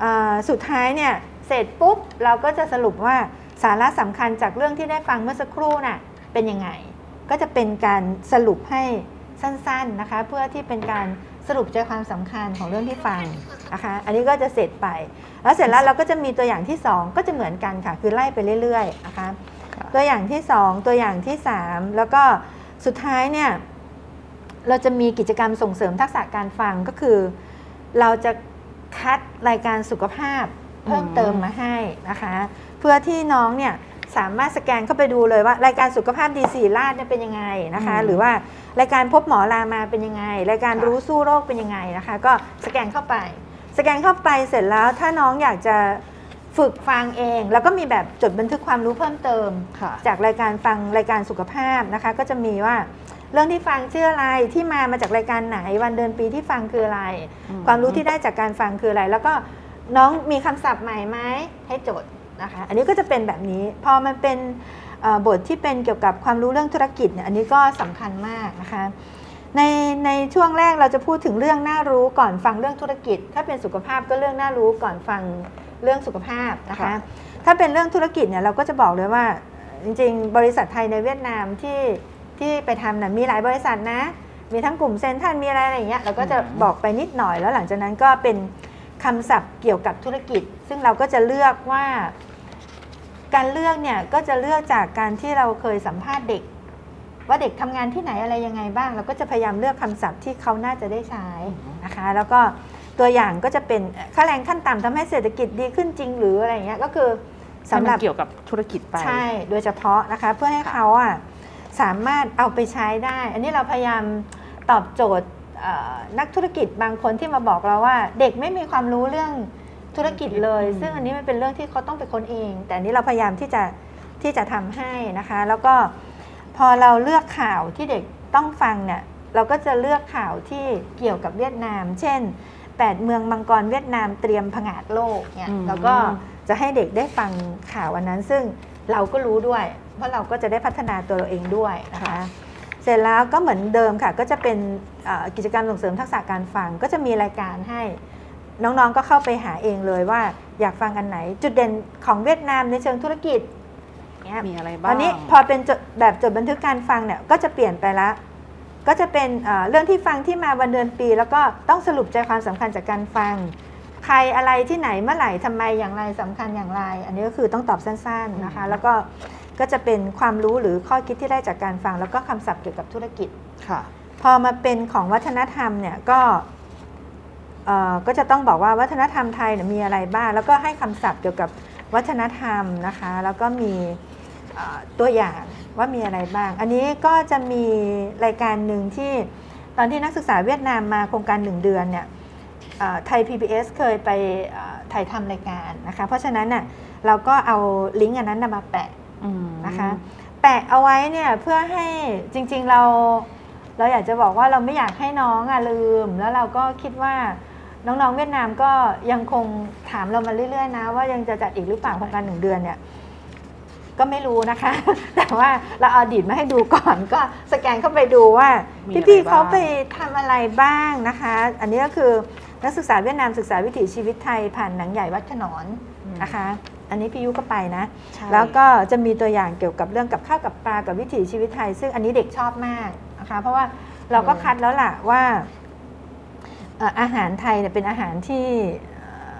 Speaker 2: เอ่อสุดท้ายเนี่ยเสร็จปุ๊บเราก็จะสรุปว่าสาระสำคัญจากเรื่องที่ได้ฟังเมื่อสักครู่น่ะเป็นยังไง ก็จะเป็นการสรุปให้สั้นๆนะคะ เพื่อที่เป็นการ สรุปใจความสำคัญของเรื่องที่ฟังนะคะอันนี้ก็จะเสร็จไป แล้วเสร็จแล้วเราก็จะมีตัวอย่างที่ 2 ก็จะเหมือนกันค่ะ คือไล่ไปเรื่อยๆนะคะ
Speaker 1: ค่ะ
Speaker 2: ตัวอย่างที่ 2 ตัวอย่างที่ 3 แล้วก็สุดท้ายเนี่ยเราจะมีกิจกรรมส่งเสริมทักษะการฟังก็คือ เราจะคัดรายการสุขภาพเพิ่มเติมมาให้นะคะ เพื่อที่น้องเนี่ย สามารถสแกนเข้าไปดูเลยว่ารายการสุขภาพดีสีราดเนี่ยเป็นยังไงนะคะ
Speaker 1: อืม
Speaker 2: หรือว่ารายการพบหมอรามาเป็นยังไง รายการ
Speaker 1: ค่ะ
Speaker 2: รู้สู้โรคเป็นยังไงนะคะ ก็สแกนเข้าไป สแกนเข้าไปเสร็จแล้วถ้าน้องอยากจะฝึกฟังเอง แล้วก็มีแบบจดบันทึกความรู้เพิ่มเติม
Speaker 1: ค่ะ
Speaker 2: จากรายการฟังรายการสุขภาพนะคะ ก็จะมีว่าเรื่องที่ฟังชื่ออะไรที่มามาจากรายการไหนวันเดือนปีที่ฟังคืออะไร
Speaker 1: อืม
Speaker 2: ความรู้ที่ได้จากการฟังคืออะไร แล้วก็น้องมีคำศัพท์ใหม่ไหมให้จด นะคะ อันนี้ก็จะเป็นแบบนี้ พอมันเป็นเอ่อบทที่เป็นเกี่ยวกับความรู้เรื่องธุรกิจเนี่ย อันนี้ก็สำคัญมากนะคะ ในในช่วงแรกเราจะพูดถึงเรื่องน่ารู้ก่อนฟังเรื่องธุรกิจ ถ้าเป็นสุขภาพก็เรื่องน่ารู้ก่อนฟังเรื่องสุขภาพนะคะ
Speaker 1: ค่ะ
Speaker 2: ถ้าเป็นเรื่องธุรกิจเนี่ยเราก็จะบอกเลยว่าจริงๆ บริษัทไทยในเวียดนามที่ที่ไปทำนะมีหลายบริษัทนะ มีทั้งกลุ่มเซ็นทรัลมีอะไรอะไรอย่างเงี้ยเราก็จะบอกไปนิดหน่อยแล้วหลังจากนั้นก็เป็นคำศัพท์เกี่ยวกับธุรกิจ ซึ่งเราก็จะเลือกว่า การเลือกเนี่ยก็จะเลือกจากการที่เราเคยสัมภาษณ์เด็ก ว่าเด็กทำงานที่ไหนอะไรยังไงบ้าง เราก็จะพยายามเลือกคำศัพท์ที่เขาน่าจะได้ใช้นะคะ แล้วก็ตัวอย่างก็จะเป็นค่าแรงขั้นต่ำทำให้เศรษฐกิจดีขึ้นจริงหรืออะไรอย่างเงี้ยก็คือสำหรับ
Speaker 1: ให้มันเกี่ยวกับธุรกิจไป
Speaker 2: ใช่โดยเฉพาะนะคะเพื่อให้
Speaker 1: ค่ะ
Speaker 2: เขาอะสามารถเอาไปใช้ได้ อันนี้เราพยายามตอบโจทย์เอ่อนักธุรกิจบางคนที่มาบอกเราว่า เด็กไม่มีความรู้เรื่อง ธุรกิจเลย
Speaker 1: อืม
Speaker 2: ซึ่งอันนี้มันเป็นเรื่องที่เขาต้องไปค้นเอง แต่อันนี้เราพยายามที่จะที่จะทำให้นะคะ แล้วก็พอเราเลือกข่าวที่เด็กต้องฟังเนี่ยเราก็จะเลือกข่าวที่เกี่ยวกับเวียดนาม เช่น 8 เมืองมังกรเวียดนามเตรียมผงาดโลกเนี่ย
Speaker 1: อืม
Speaker 2: แล้วก็จะให้เด็กได้ฟังข่าววันนั้น ซึ่งเราก็รู้ด้วย เพราะเราก็จะได้พัฒนาตัวเราเองด้วยนะคะ เสร็จแล้วก็เหมือนเดิมค่ะ ก็จะเป็นเอ่อกิจกรรมส่งเสริมทักษะการฟัง ก็จะมีรายการให้ น้องๆก็เข้าไปหาเองเลยว่าอยากฟังอันไหน จุดเด่นของเวียดนามในเชิงธุรกิจเนี่ย
Speaker 1: มีอะไร
Speaker 2: ต
Speaker 1: บ้าง
Speaker 2: อนนี้พอเป็นจดแบบจดบันทึกการฟังเนี่ยก็จะเปลี่ยนไปละก็จะเป็นเอ่อเรื่องที่ฟังที่มาวันเดือนปี แล้วก็ต้องสรุปใจความสำคัญจากการฟัง ใครอะไรที่ไหนเมื่อไหร่ทำไมอย่างไรสำคัญอย่างไร อันนี้ก็คือต้องตอบสั้นๆนะคะ แล้วก็ก็จะเป็นความรู้หรือข้อคิดที่ได้จากการฟัง แล้วก็คำศัพท์เกี่ยวกับธุรกิจ
Speaker 1: ค่ะ
Speaker 2: พอมาเป็นของวัฒนธรรมเนี่ยก็เอ่อ ก็จะต้องบอกว่าวัฒนธรรมไทยเนี่ยมีอะไรบ้าง แล้วก็ให้คำศัพท์เกี่ยวกับวัฒนธรรมนะคะ แล้วก็มีเอ่อตัวอย่างว่ามีอะไรบ้าง อันนี้ก็จะมีรายการหนึ่งที่ตอนที่นักศึกษาเวียดนามมาโครงการหนึ่งเดือนเนี่ยเอ่อไทย PBS เคยไปเอ่อถ่ายทำรายการนะคะ เพราะฉะนั้นน่ะเราก็เอาลิงก์อันนั้นนะมาแปะ
Speaker 1: อืม
Speaker 2: นะคะ แปะเอาไว้เนี่ยเพื่อให้จริงๆเราเราอยากจะบอกว่าเราไม่อยากให้น้องอะลืม แล้วเราก็คิดว่า น้องๆเวียดนามก็ยังคงถามเรามาเรื่อย ๆ นะ ว่ายังจะจัดอีกหรือเปล่าโครงการหนึ่งเดือนเนี่ยก็ไม่รู้นะคะ แต่ว่าเราเอาอดีตมาให้ดูก่อนก็สแกนเข้าไปดูว่า
Speaker 1: มีอะไร
Speaker 2: พี่ๆเขา
Speaker 1: บ้าง
Speaker 2: ไปทำอะไรบ้างนะคะ อันนี้ก็คือนักศึกษาเวียดนามศึกษาวิถีชีวิตไทยผ่านหนังใหญ่วัดขนอนนะคะ อันนี้พี่ยุก็ไปนะ
Speaker 1: ใช่
Speaker 2: แล้วก็จะมีตัวอย่างเกี่ยวกับเรื่องกับข้าวกับปลากับวิถีชีวิตไทย ซึ่งอันนี้เด็กชอบมากนะคะ เพราะว่าเราก็คัดแล้วล่ะว่าเอ่ออาหารไทยเนี่ยเป็นอาหารที่เอ่อ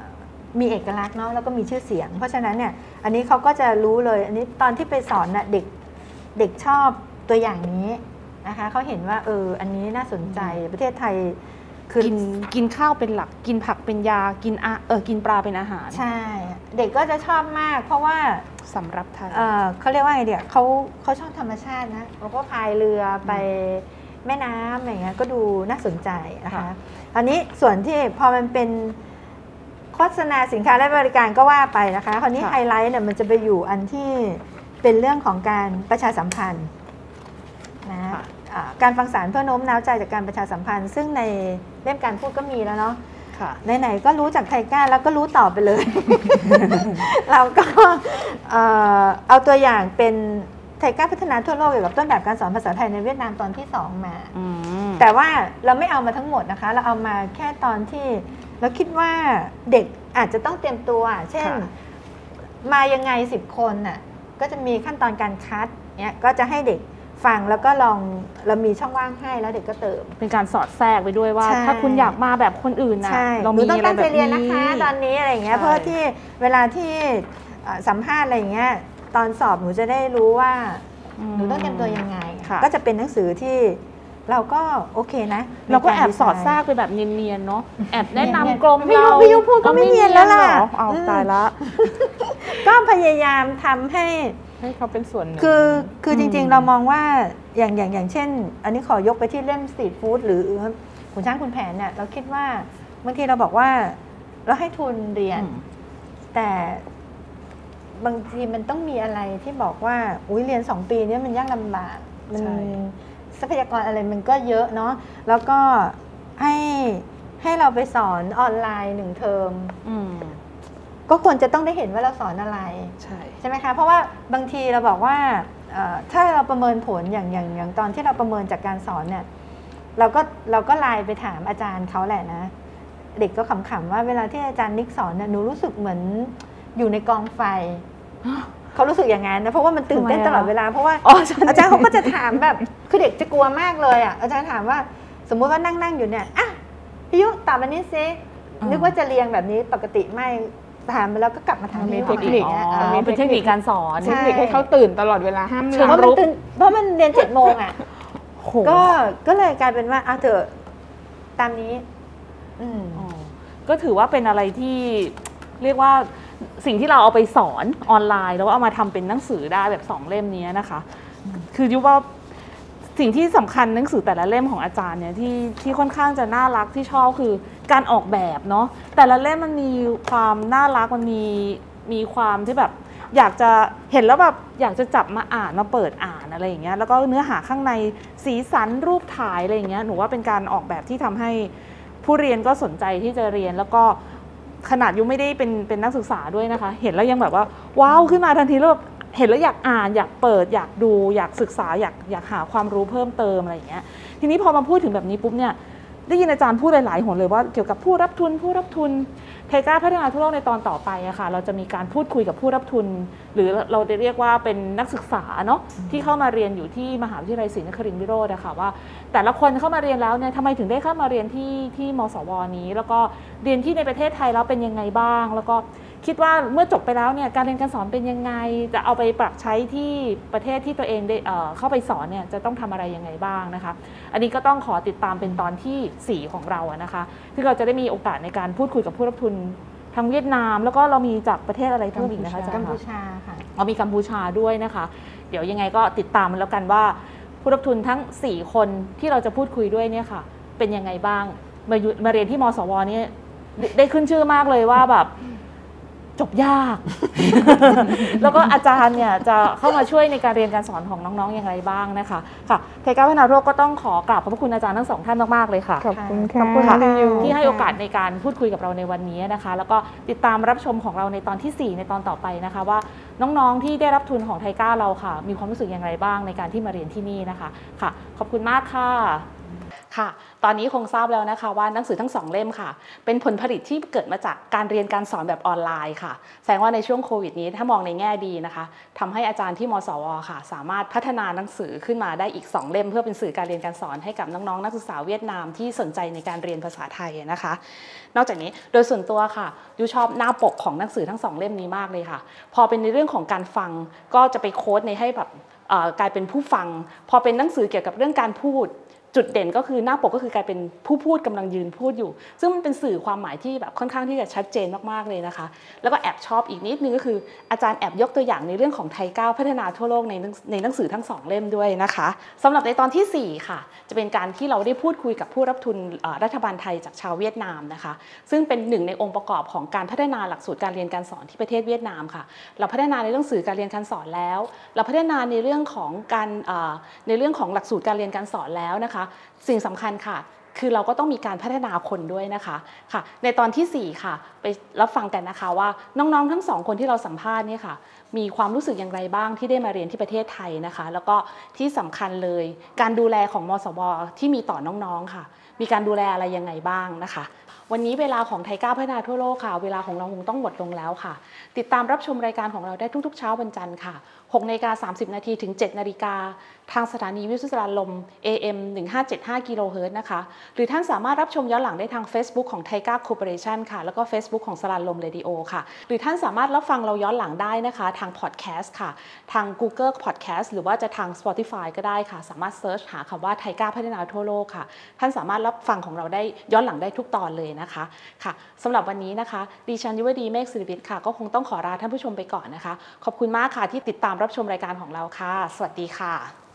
Speaker 2: มีเอกลักษณ์เนาะแล้วก็มีชื่อเสียง เพราะฉะนั้นเนี่ยอันนี้เขาก็จะรู้เลยอันนี้ตอนที่ไปสอนน่ะเด็กเด็กชอบตัวอย่างนี้นะคะเขาเห็นว่าเอออันนี้น่าสนใจประเทศไทยคือ
Speaker 1: กินกินข้าวเป็นหลักกินผักเป็นยากินอะเออกินปลาเป็นอาหาร
Speaker 2: ใช่ เด็กก็จะชอบมาก เพราะว่า
Speaker 1: สำรับไทย
Speaker 2: เอ่อเขาเรียกว่าไงเดียเขาเขาชอบธรรมชาตินะเขาก็พายเรือไปแม่น้ำอะไรเงี้ยก็ดูน่าสนใจนะคะ
Speaker 1: ค่ะ
Speaker 2: อันนี้ส่วนที่พอมันเป็นโฆษณาสินค้าและบริการก็ว่าไปนะคะ คราวนี้ไฮไลท์เนี่ยมันจะไปอยู่อันที่เป็นเรื่องของการประชาสัมพันธ์นะ
Speaker 1: ค่ะ
Speaker 2: อ่าการฟังสารเพื่อโน้มน้าวใจจากการประชาสัมพันธ์ ซึ่งในเล่มการพูดก็มีแล้วเนาะ
Speaker 1: ค่ะ
Speaker 2: ไหนๆก็รู้จากไทก้าแล้วก็รู้ต่อไปเลย เราก็เอ่อเอาตัวอย่างเป็น ไทก้าพัฒนาทั่วโลกเกี่ยวกับต้นแบบการสอนภาษาไทยในเวียดนามตอนที่ 2 มา
Speaker 1: อืม
Speaker 2: แต่ว่าเราไม่เอามาทั้งหมดนะคะ เราเอามาแค่ตอนที่เราคิดว่าเด็กอาจจะต้องเตรียมตัว เช่น
Speaker 1: ค่ะ
Speaker 2: มายังไง 10 คนน่ะก็จะมีขั้นตอนการคัดเนี่ยก็จะให้เด็กฟังแล้วก็ลองเรามีช่องว่างให้แล้วเด็กก็เติม
Speaker 1: เป็นการสอดแทรกไปด้วยว่า
Speaker 2: ใช่
Speaker 1: ถ้าคุณอยากมาแบบคนอื่นนะ
Speaker 2: ใช่
Speaker 1: เรา
Speaker 2: หนู
Speaker 1: มี
Speaker 2: ต้อง
Speaker 1: อะไร
Speaker 2: ตั้ง
Speaker 1: แบ
Speaker 2: ใจ
Speaker 1: บ
Speaker 2: เรียน
Speaker 1: นี้
Speaker 2: นะคะ ตอนนี้อะไรอย่างเงี้ย
Speaker 1: ใช่
Speaker 2: เพื่อที่เวลาที่เอ่อสัมภาษณ์อะไรอย่างเงี้ย ตอนสอบหนูจะได้รู้ว่าหนูต้องเตรียมตัวยังไง
Speaker 1: ค่ะ
Speaker 2: ก็จะเป็นหนังสือที่เราก็โอเคนะ
Speaker 1: เราก็แอบ
Speaker 2: ในาร
Speaker 1: สอด
Speaker 2: ดีไซน์
Speaker 1: แทรกไปแบบเนียนๆเนาะแอบแนะ
Speaker 2: เนียนๆ
Speaker 1: นำกรม
Speaker 2: พี่ยุ
Speaker 1: เรา
Speaker 2: พี่ยุพูดก็ไม่เนียนแล้วล่ะ
Speaker 1: เหรอเอา
Speaker 2: อืม
Speaker 1: ตายละ
Speaker 2: ก็พยายามทำให้
Speaker 3: ให้เขาเป็นส่วนหนึ่ง
Speaker 2: คือคือจ
Speaker 1: อื
Speaker 2: ริง
Speaker 1: ม
Speaker 2: ๆเรามองว่าอย่างอย่างอย่างเช่น อันนี้ขอยกไปที่เล่มสตรีทฟู้ดหรือขุนช้างคุณแผนเนี่ยเราคิดว่าบางทีเราบอกว่า เราให้ทุนเรียน
Speaker 1: อืม
Speaker 2: แต่ บางทีมันต้องมีอะไรที่บอกว่าอุ้ยเรียนสองปีเนี้มันยากลำบากมัน
Speaker 1: ใช่
Speaker 2: ทรัพยากรอะไรมันก็เยอะเนาะแล้วก็ให้ให้เราไปสอนออนไลน์หนึ่งเทอม
Speaker 1: อืม
Speaker 2: ก็ควรจะต้องได้เห็นว่าเราสอนอะไร
Speaker 1: ใช่
Speaker 2: ใช่ไหมคะเพราะว่าบางทีเราบอกว่าเอ่อถ้าเราประเมินผลอย่างอย่างอย่างตอนที่เราประเมินจากการสอนเนี่ยเราก็เราก็ไลน์ไปถามอาจารย์เขาแหละนะ เด็กก็ขำๆว่าเวลาที่อาจารย์นิกสอนเนี่ยหนูรู้สึกเหมือน อยู่ในกองไฟเขารู้สึกอย่างนั้นนะเพราะว่ามันตื่นเต้น
Speaker 1: ทำไมอะ
Speaker 2: ตลอดเวลาเพราะว่า
Speaker 1: อ๋อใช่
Speaker 2: อาจารย์เขาก็จะถามแบบคือเด็กจะกลัวมากเลยอะอาจารย์ถามว่า สมมุติว่านั่งนั่งอยู่เนี่ยอะพี่ยุตอบอันนี้ซินึกว่าจะเรียงแบบนี้ปกติไม่ถามไปแล้วก็กลับมาถาม
Speaker 3: มันมี
Speaker 2: พี่ยุ
Speaker 3: เทคนิค
Speaker 2: ใหม่
Speaker 1: อ๋อ
Speaker 2: นะ
Speaker 1: มันเป็นเทคนิคการสอน
Speaker 2: ใช่
Speaker 3: เทคนิคให้เขาตื่นตลอดเวลาห้ามห
Speaker 1: เชิ
Speaker 3: ลั
Speaker 2: เพ
Speaker 3: บ
Speaker 2: ราะมันตื่นเพราะมันเรียนเจ็ดโมงอะ
Speaker 1: โห
Speaker 2: ก็ก็เลยกลายเป็นว่าเอาเถอะตามนี้ อืม
Speaker 1: อ๋อก็ถือว่าเป็นอะไรที่เรียกว่า สิ่งที่เราเอาไปสอนออนไลน์ แล้วเอามาทำเป็นหนังสือได้แบบสองเล่มนี้นะคะ คือยุว่าสิ่งที่สำคัญหนังสือแต่ละเล่มของอาจารย์เนี่ยที่ที่ค่อนข้างจะน่ารักที่ชอบคือการออกแบบเนาะแต่ละเล่มมันมีความน่ารักมันมีมีความที่แบบอยากจะเห็นแล้วแบบอยากจะจับมาอ่านมาเปิดอ่านอะไรอย่างเงี้ยแล้วก็เนื้อหาข้างในสีสันรูปถ่ายอะไรอย่างเงี้ยหนูว่าเป็นการออกแบบที่ทำให้ผู้เรียนก็สนใจที่จะเรียนแล้วก็ ขนาดยูไม่ได้เป็นเป็นนักศึกษาด้วยนะคะ เห็นแล้วยังแบบว่า ว้าวขึ้นมาทันทีแล้วแบบเห็นแล้วอยากอ่านอยากเปิดอยากดูอยากศึกษาอยากอยากหาความรู้เพิ่มเติมอะไรอย่างเงี้ยทีนี้พอมาพูดถึงแบบนี้ปุ๊บเนี่ยได้ยินอาจารย์พูดหลายๆหนเลยว่าเกี่ยวกับผู้รับทุนผู้รับทุน เทก้าพัฒนาทั่วโลกในตอนต่อไปอะค่ะเราจะมีการพูดคุยกับผู้รับทุน หรือเราจะเรียกว่าเป็นนักศึกษาเนาะที่เข้ามาเรียนอยู่ที่มหาวิทยาลัยศรีนครินทร์วิโรธอะค่ะว่า แต่ละคนเข้ามาเรียนแล้วเนี่ยทำไมถึงได้เข้ามาเรียนที่ที่มสวนี้ แล้วก็เรียนที่ในประเทศไทยแล้วเป็นยังไงบ้าง แล้วก็ คิดว่าเมื่อจบไปแล้วเนี่ยการเรียนการสอนเป็นยังไง จะเอาไปปรับใช้ที่ประเทศที่ตัวเองได้เอ่อเข้าไปสอนเนี่ยจะต้องทำอะไรยังไงบ้างนะคะ อันนี้ก็ต้องขอติดตามเป็นตอนทีสี่ 4 ของเราอะนะคะที่เราจะได้มีโอกาสในการพูดคุยกับผู้รับทุนทางเวียดนาม แล้วก็เรามีจากประเทศอะไรเพิ่มอีกนะคะอาจาร
Speaker 2: กัม
Speaker 1: ย์
Speaker 2: พู
Speaker 1: คะ
Speaker 2: ชาค่ะ
Speaker 1: เรามีกัมพูชาด้วยนะคะ เดี๋ยวยังไงก็ติดตามมันแล้วกันว่า ผู้รับทุนทั้ง 4 คนที่เราจะพูดคุยด้วยเนี่ยค่ะ เป็นยังไงบ้างมาอยู่มาเรียนที่มสวเนี่ยได้ได้ขึ้นชื่อมากเลยว่าแบบ จบยาก แล้วก็อาจารย์เนี่ยจะเข้ามาช่วยในการเรียนการสอนของน้องๆ อย่างไรบ้างนะคะค่ะเทก้าพัฒนาโรคก็ต้องขอกราบขอบพระคุณอาจารย์ทั้งสองท่านมากๆเลยค่ะ
Speaker 3: ขอบคุณ
Speaker 2: ข
Speaker 3: ค่ะ
Speaker 2: อบคุณค่ะ
Speaker 3: พี่ยู
Speaker 1: ที่ให้โอกาสในการพูดคุยกับเราในวันนี้นะคะ แล้วก็ติดตามรับชมของเราในตอนทีสี่ 4 ในตอนต่อไปนะคะ ว่าน้องๆที่ได้รับทุนของไทก้าเราค่ะ มีความรู้สึกอย่างไรบ้างในการที่มาเรียนที่นี่นะคะค่ะ ขอบคุณมากค่ะค่ะ ตอนนี้คงทราบแล้วนะคะว่าหนังสือทั้งสองเล่มค่ะ เป็นผลผลิตที่เกิดมาจากการเรียนการสอนแบบออนไลน์ค่ะ แสดงว่าในช่วงโควิดนี้ถ้ามองในแง่ดีนะคะทำให้อาจารย์ที่มสวค่ะ สามารถพัฒนาหนังสือขึ้นมาได้อีก 2 เล่ม เพื่อเป็นสื่อการเรียนการสอนให้กับน้องๆนักศึกษาเวียดนามที่สนใจในการเรียนภาษาไทยนะคะ นอกจากนี้โดยส่วนตัวค่ะยูชอบหน้าปกของหนังสือทั้งสองเล่มนี้มากเลยค่ะ พอเป็นในเรื่องของการฟังก็จะไปโค้ดในให้แบบกลายเป็นผู้ฟัง พอเป็นหนังสือเกี่ยวกับเรื่องการพูด จุดเด่นก็คือหน้าปกก็คือกลายเป็นผู้พูดกำลังยืนพูดอยู่ ซึ่งมันเป็นสื่อความหมายที่แบบค่อนข้างที่จะชัดเจนมากๆเลยนะคะ แล้วก็แอบชอบอีกนิดนึงก็คืออาจารย์แอบยกตัวอย่างในเรื่องของไทยก้าวพัฒนาทั่วโลกในในหนังสือทั้งสองเล่มด้วยนะคะสำหรับในตอนทีสี่ 4 ค่ะ จะเป็นการที่เราได้พูดคุยกับผู้รับทุนรัฐบาลไทยจากชาวเวียดนามนะคะ ซึ่งเป็นหนึ่งในองค์ประกอบของการพัฒนาหลักสูตรการเรียนการสอนที่ประเทศเวียดนามค่ะ เราพัฒนาในเรื่องสื่อการเรียนการสอนแล้ว เราพัฒนาในเรื่องของการในเรื่องของหลักสูตรการเรียนการสอนแล้วนะคะสิ่งสำคัญค่ะคือเราก็ต้องมีการพัฒนาคนด้วยนะคะค่ะ ในตอนทีสี่ 4 ค่ะ ไปรับฟังกันนะคะว่าน้องๆทั้งสองคนที่เราสัมภาษณ์เนี่ยค่ะ มีความรู้สึกอย่างไรบ้างที่ได้มาเรียนที่ประเทศไทยนะคะ แล้วก็ที่สำคัญเลย การดูแลของมสวที่มีต่อน้องๆค่ะ มีการดูแลอะไรยังไงบ้างนะคะ วันนี้เวลาของไทยก้าวพัฒนาทั่วโลกค่ะ เวลาของเราคงต้องหมดลงแล้วค่ะ ติดตามรับชมรายการของเราได้ทุกๆ เช้าวันจันทร์ค่ะ 6นาฬิกา30 นาทีถึง 7 นาฬิกา ทางสถานีวิทยุสารลม AM 1575กิโลเฮิรตซ์นะคะ หรือท่านสามารถรับชมย้อนหลังได้ทาง Facebook ของ TICA Cooperation ค่ะ แล้วก็ Facebook ของสราญรมเรดิโอค่ะ หรือท่านสามารถรับฟังเราย้อนหลังได้นะคะ ทางพอดแคสต์ค่ะ ทาง Google Podcast หรือว่าจะทาง Spotify ก็ได้ค่ะ สามารถ search หาคำว่า TICA พัฒนาทั่วโลกค่ะ ท่านสามารถรับฟังของเราได้ย้อนหลังได้ทุกตอนเลยนะคะค่ะสำหรับวันนี้นะคะดิฉันยุวดีเมฆศิริวิทย์ค่ะก็คงต้องขอลาท่านผู้ชมไปก่อนนะคะ ขอบคุณมากค่ะที่ติดตามรับชมรายการของเราค่ะ สวัสดีค่ะ